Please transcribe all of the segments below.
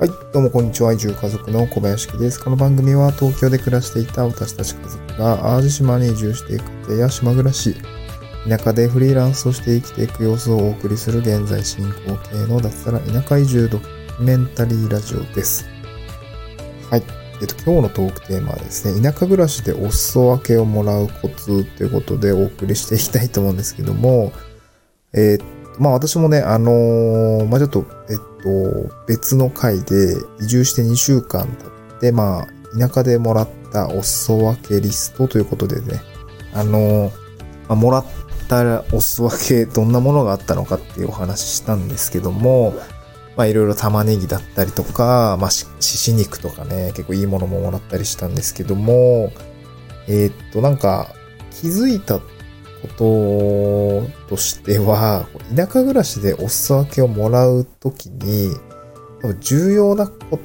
はい、どうもこんにちは。移住家族の小林です。この番組は東京で暮らしていた私たち家族が淡路島に移住していく家庭や島暮らし、田舎でフリーランスとして生きていく様子をお送りする現在進行形の脱サラ田舎移住ドキュメンタリーラジオです。はい。えっと、今日のトークテーマはですね、田舎暮らしでお裾分けをもらうコツということでお送りしていきたいと思うんですけども、えー、まあ私もね、あのー、まあちょっと、えっと、と別の回で移住して2週間経って、まあ田舎でもらったお裾分けリストということでね、あの、まあ、もらったお裾分けどんなものがあったのかっていうお話ししたんですけども、まあいろいろ玉ねぎだったりとか、まあし、し肉とかね、結構いいものももらったりしたんですけども、えー、っと、なんか気づいたこととしては、田舎暮らしでお裾分けをもらうときに、重要なこ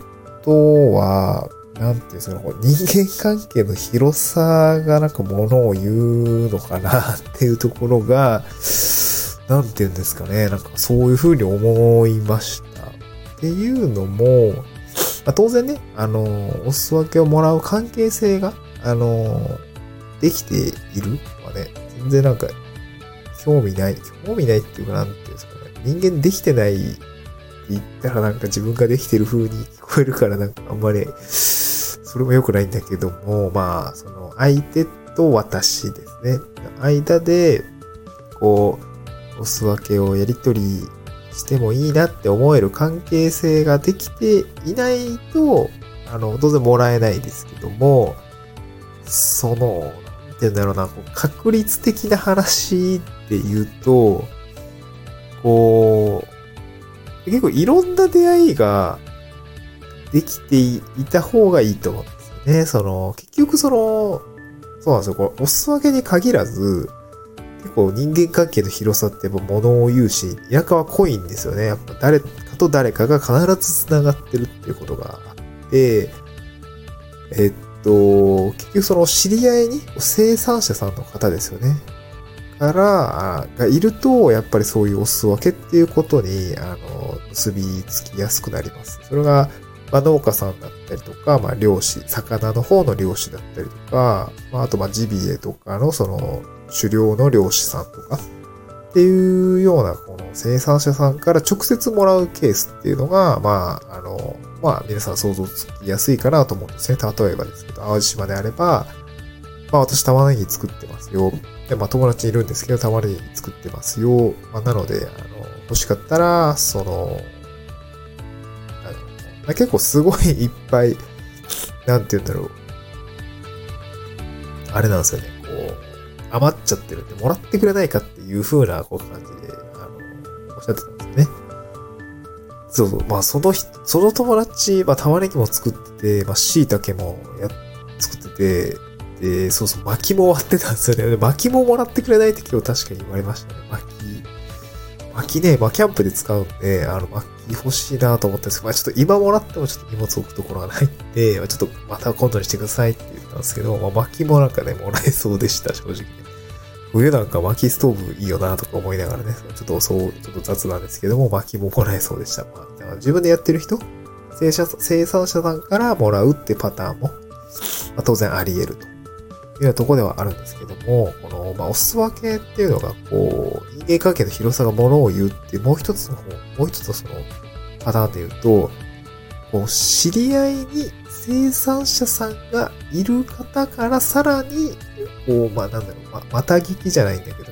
とは、なんていうんですか、人間関係の広さがなんかものを言うのかなっていうところが、なんていうんですかね、なんかそういうふうに思いました。っていうのも、まあ、当然ね、あの、お裾分けをもらう関係性が、あの、できている？はね、全然なんか、興味ない、興味ないっていうか、なんていうんですかね。人間できてないって言ったらなんか自分ができてる風に聞こえるからなんかあんまり、それも良くないんだけども、まあ、その相手と私ですね。間で、こう、お裾分けをやりとりしてもいいなって思える関係性ができていないと、あの、当然もらえないですけども、その、て言うんだろうな、こう確率的な話って言うと、こう、結構いろんな出会いができていた方がいいと思うんですよね。その、結局その、そうなんですよ。これ、お裾分けに限らず、結構人間関係の広さってやっぱ物を言うし、田舎は濃いんですよね。やっぱ誰かと誰かが必ず繋がってるっていうことがあって、えっと、結局その知り合いに生産者さんの方ですよね。から、がいると、やっぱりそういうお裾分けっていうことに、あの、結びつきやすくなります。それが、まあ、農家さんだったりとか、まあ、漁師、魚の方の漁師だったりとか、まあ、あと、まあ、ジビエとかのその、狩猟の漁師さんとか、っていうような、この生産者さんから直接もらうケースっていうのが、まあ、あの、まあ皆さん想像つきやすいかなと思うんですね。例えばですけど、淡路島であれば、まあ私玉ねぎ作ってますよ。で、まあ友達いるんですけど、玉ねぎ作ってますよ。まあなので、あの、欲しかったら、その、あの結構すごいいっぱい、なんて言うんだろう。あれなんですよね。余っちゃってるんで、もらってくれないかっていう風な、こう感じで、あの、おっしゃってたんですよね。そうそう。まあ、その人、その友達、まあ、玉ねぎも作ってて、まあ、椎茸もや、作ってて、で、そうそう、薪も割ってたんですよね。薪ももらってくれないって今日確かに言われましたね。薪。薪ね、まあ、キャンプで使うんで、あの、薪欲しいなと思ったんですけど、まあ、ちょっと今もらってもちょっと荷物置くところがないんで、まあ、ちょっとまた今度にしてくださいって言ったんですけど、まあ、薪もなんかね、もらえそうでした、正直。冬なんか薪ストーブいいよなとか思いながらね、ちょっとそう、ちょっと雑なんですけども、薪ももらえそうでした。まあ、だから自分でやってる人生産生産者さんからもらうってパターンも、まあ、当然あり得るというようなとこではあるんですけども、この、まあ、お裾分けっていうのが、こう、人間関係の広さがものを言うっていう、もう一つの方、もう一つのその、パターンで言うと、こう、知り合いに生産者さんがいる方からさらに、こう、まあなんだろう、ま、また聞きじゃないんだけど、こ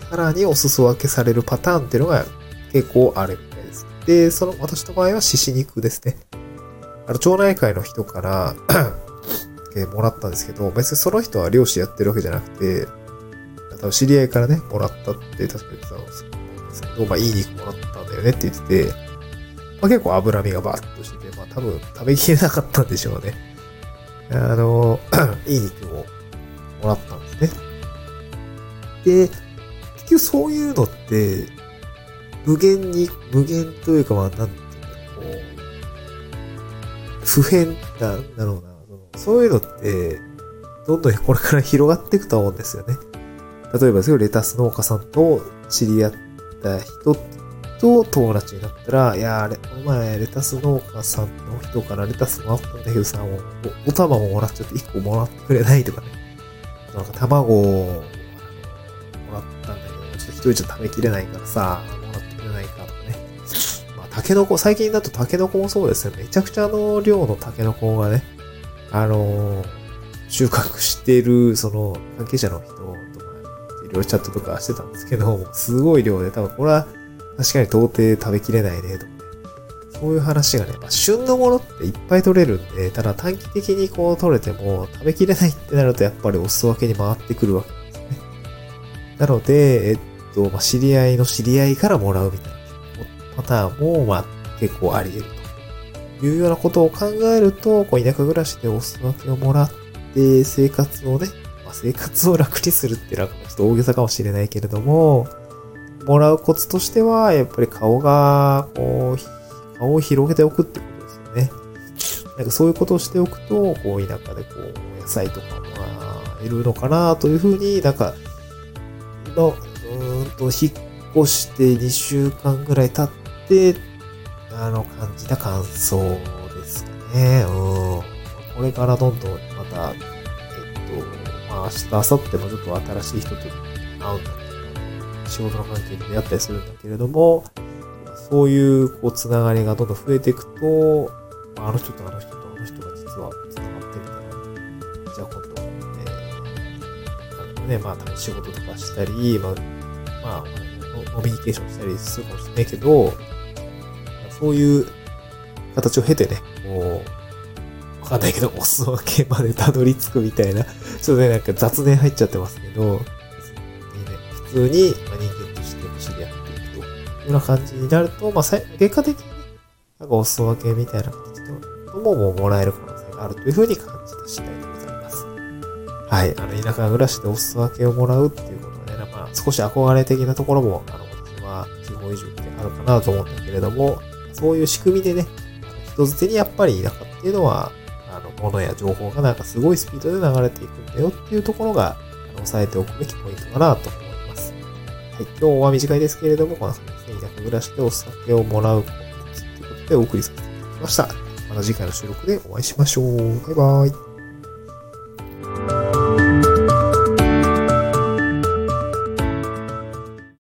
う、さらにお裾分けされるパターンっていうのが結構あるみたいです。で、その、私の場合は獅子肉ですね。あの、町内会の人から えもらったんですけど、別にその人は漁師やってるわけじゃなくて、多分知り合いからね、もらったって確か言ってたんですけど、まあいい肉もらったんだよねって言ってて、まあ結構脂身がバッとしてて、まあ多分食べきれなかったんでしょうね。あの、いい肉をもらったんですね。で、結局そういうのって、無限に、無限というか、まあ、なんていうんだろう、こう、普遍なんだろうな。そういうのって、どんどんこれから広がっていくと思うんですよね。例えばですよ、レタス農家さんと知り合った人と友達になったら、いや、あれ、お前、レタス農家さんの人からレタスもらったんだけどさ、もうお、お玉ももらっちゃって1個もらってくれないとかね。なんか卵を、もらったんだけど、ちょっと一人じゃ食べきれないからさ、もらってくれないかとかね。まあ、タケノコ、最近だとタケノコもそうですよね。めちゃくちゃあの量のタケノコがね、あのー、収穫してる、その、関係者の人とか、いろいろチャットとかしてたんですけど、すごい量で、多分これは確かに到底食べきれないね、とか。そういう話がね、まあ、旬のものっていっぱい取れるんで、ただ短期的にこう取れても食べきれないってなるとやっぱりお裾分けに回ってくるわけですね。なので、えっと、まあ、知り合いの知り合いからもらうみたいなパターンも、まあ、結構あり得るというようなことを考えると、こう田舎暮らしでお裾分けをもらって生活をね、まあ、生活を楽にするっていうのはちょっと大げさかもしれないけれども、もらうコツとしては、やっぱり顔が、こう、顔を広げておくってことですよね。なんかそういうことをしておくと、こう、田舎でこう、野菜とかもらえるのかなというふうになんか、の、うーんと、引っ越して2週間ぐらい経って、あの、感じた感想ですかね。うん。これからどんどんまた、えっと、まあ明日、明後日もちょっと新しい人と会うんだけど仕事の関係で出会ったりするんだけれども、そういうこうつながりがどんどん増えていくと、あの人とあの人とあの人が実はつながってみたいな。じゃあ今度、えー、ね、まあ多分仕事とかしたり、まあ、まあ、ノミュニケーションしたりするかもしれないけど、そういう形を経てね、もう、わかんないけど、お裾分けまでたどり着くみたいな、ちょっとね、なんか雑念入っちゃってますけど、普通に、まあ、人間ような感じになると、まあ、結果的に、なんかお裾分けみたいな形のもももらえる可能性があるというふうに感じた次第でございます。はい。あの、田舎暮らしでお裾分けをもらうっていうことはね、まあ、少し憧れ的なところも、あの、私は地方移住ってあるかなと思うんだけれども、そういう仕組みでね、人づてにやっぱり田舎っていうのは、あの、物や情報がなんかすごいスピードで流れていくんだよっていうところが、押さえておくべきポイントかなと思います。はい、今日は短いですけれども、この感じですね、田舎暮らしでお酒をもらうコツということでお送りさせていただきました。また次回の収録でお会いしましょう。バイバイ。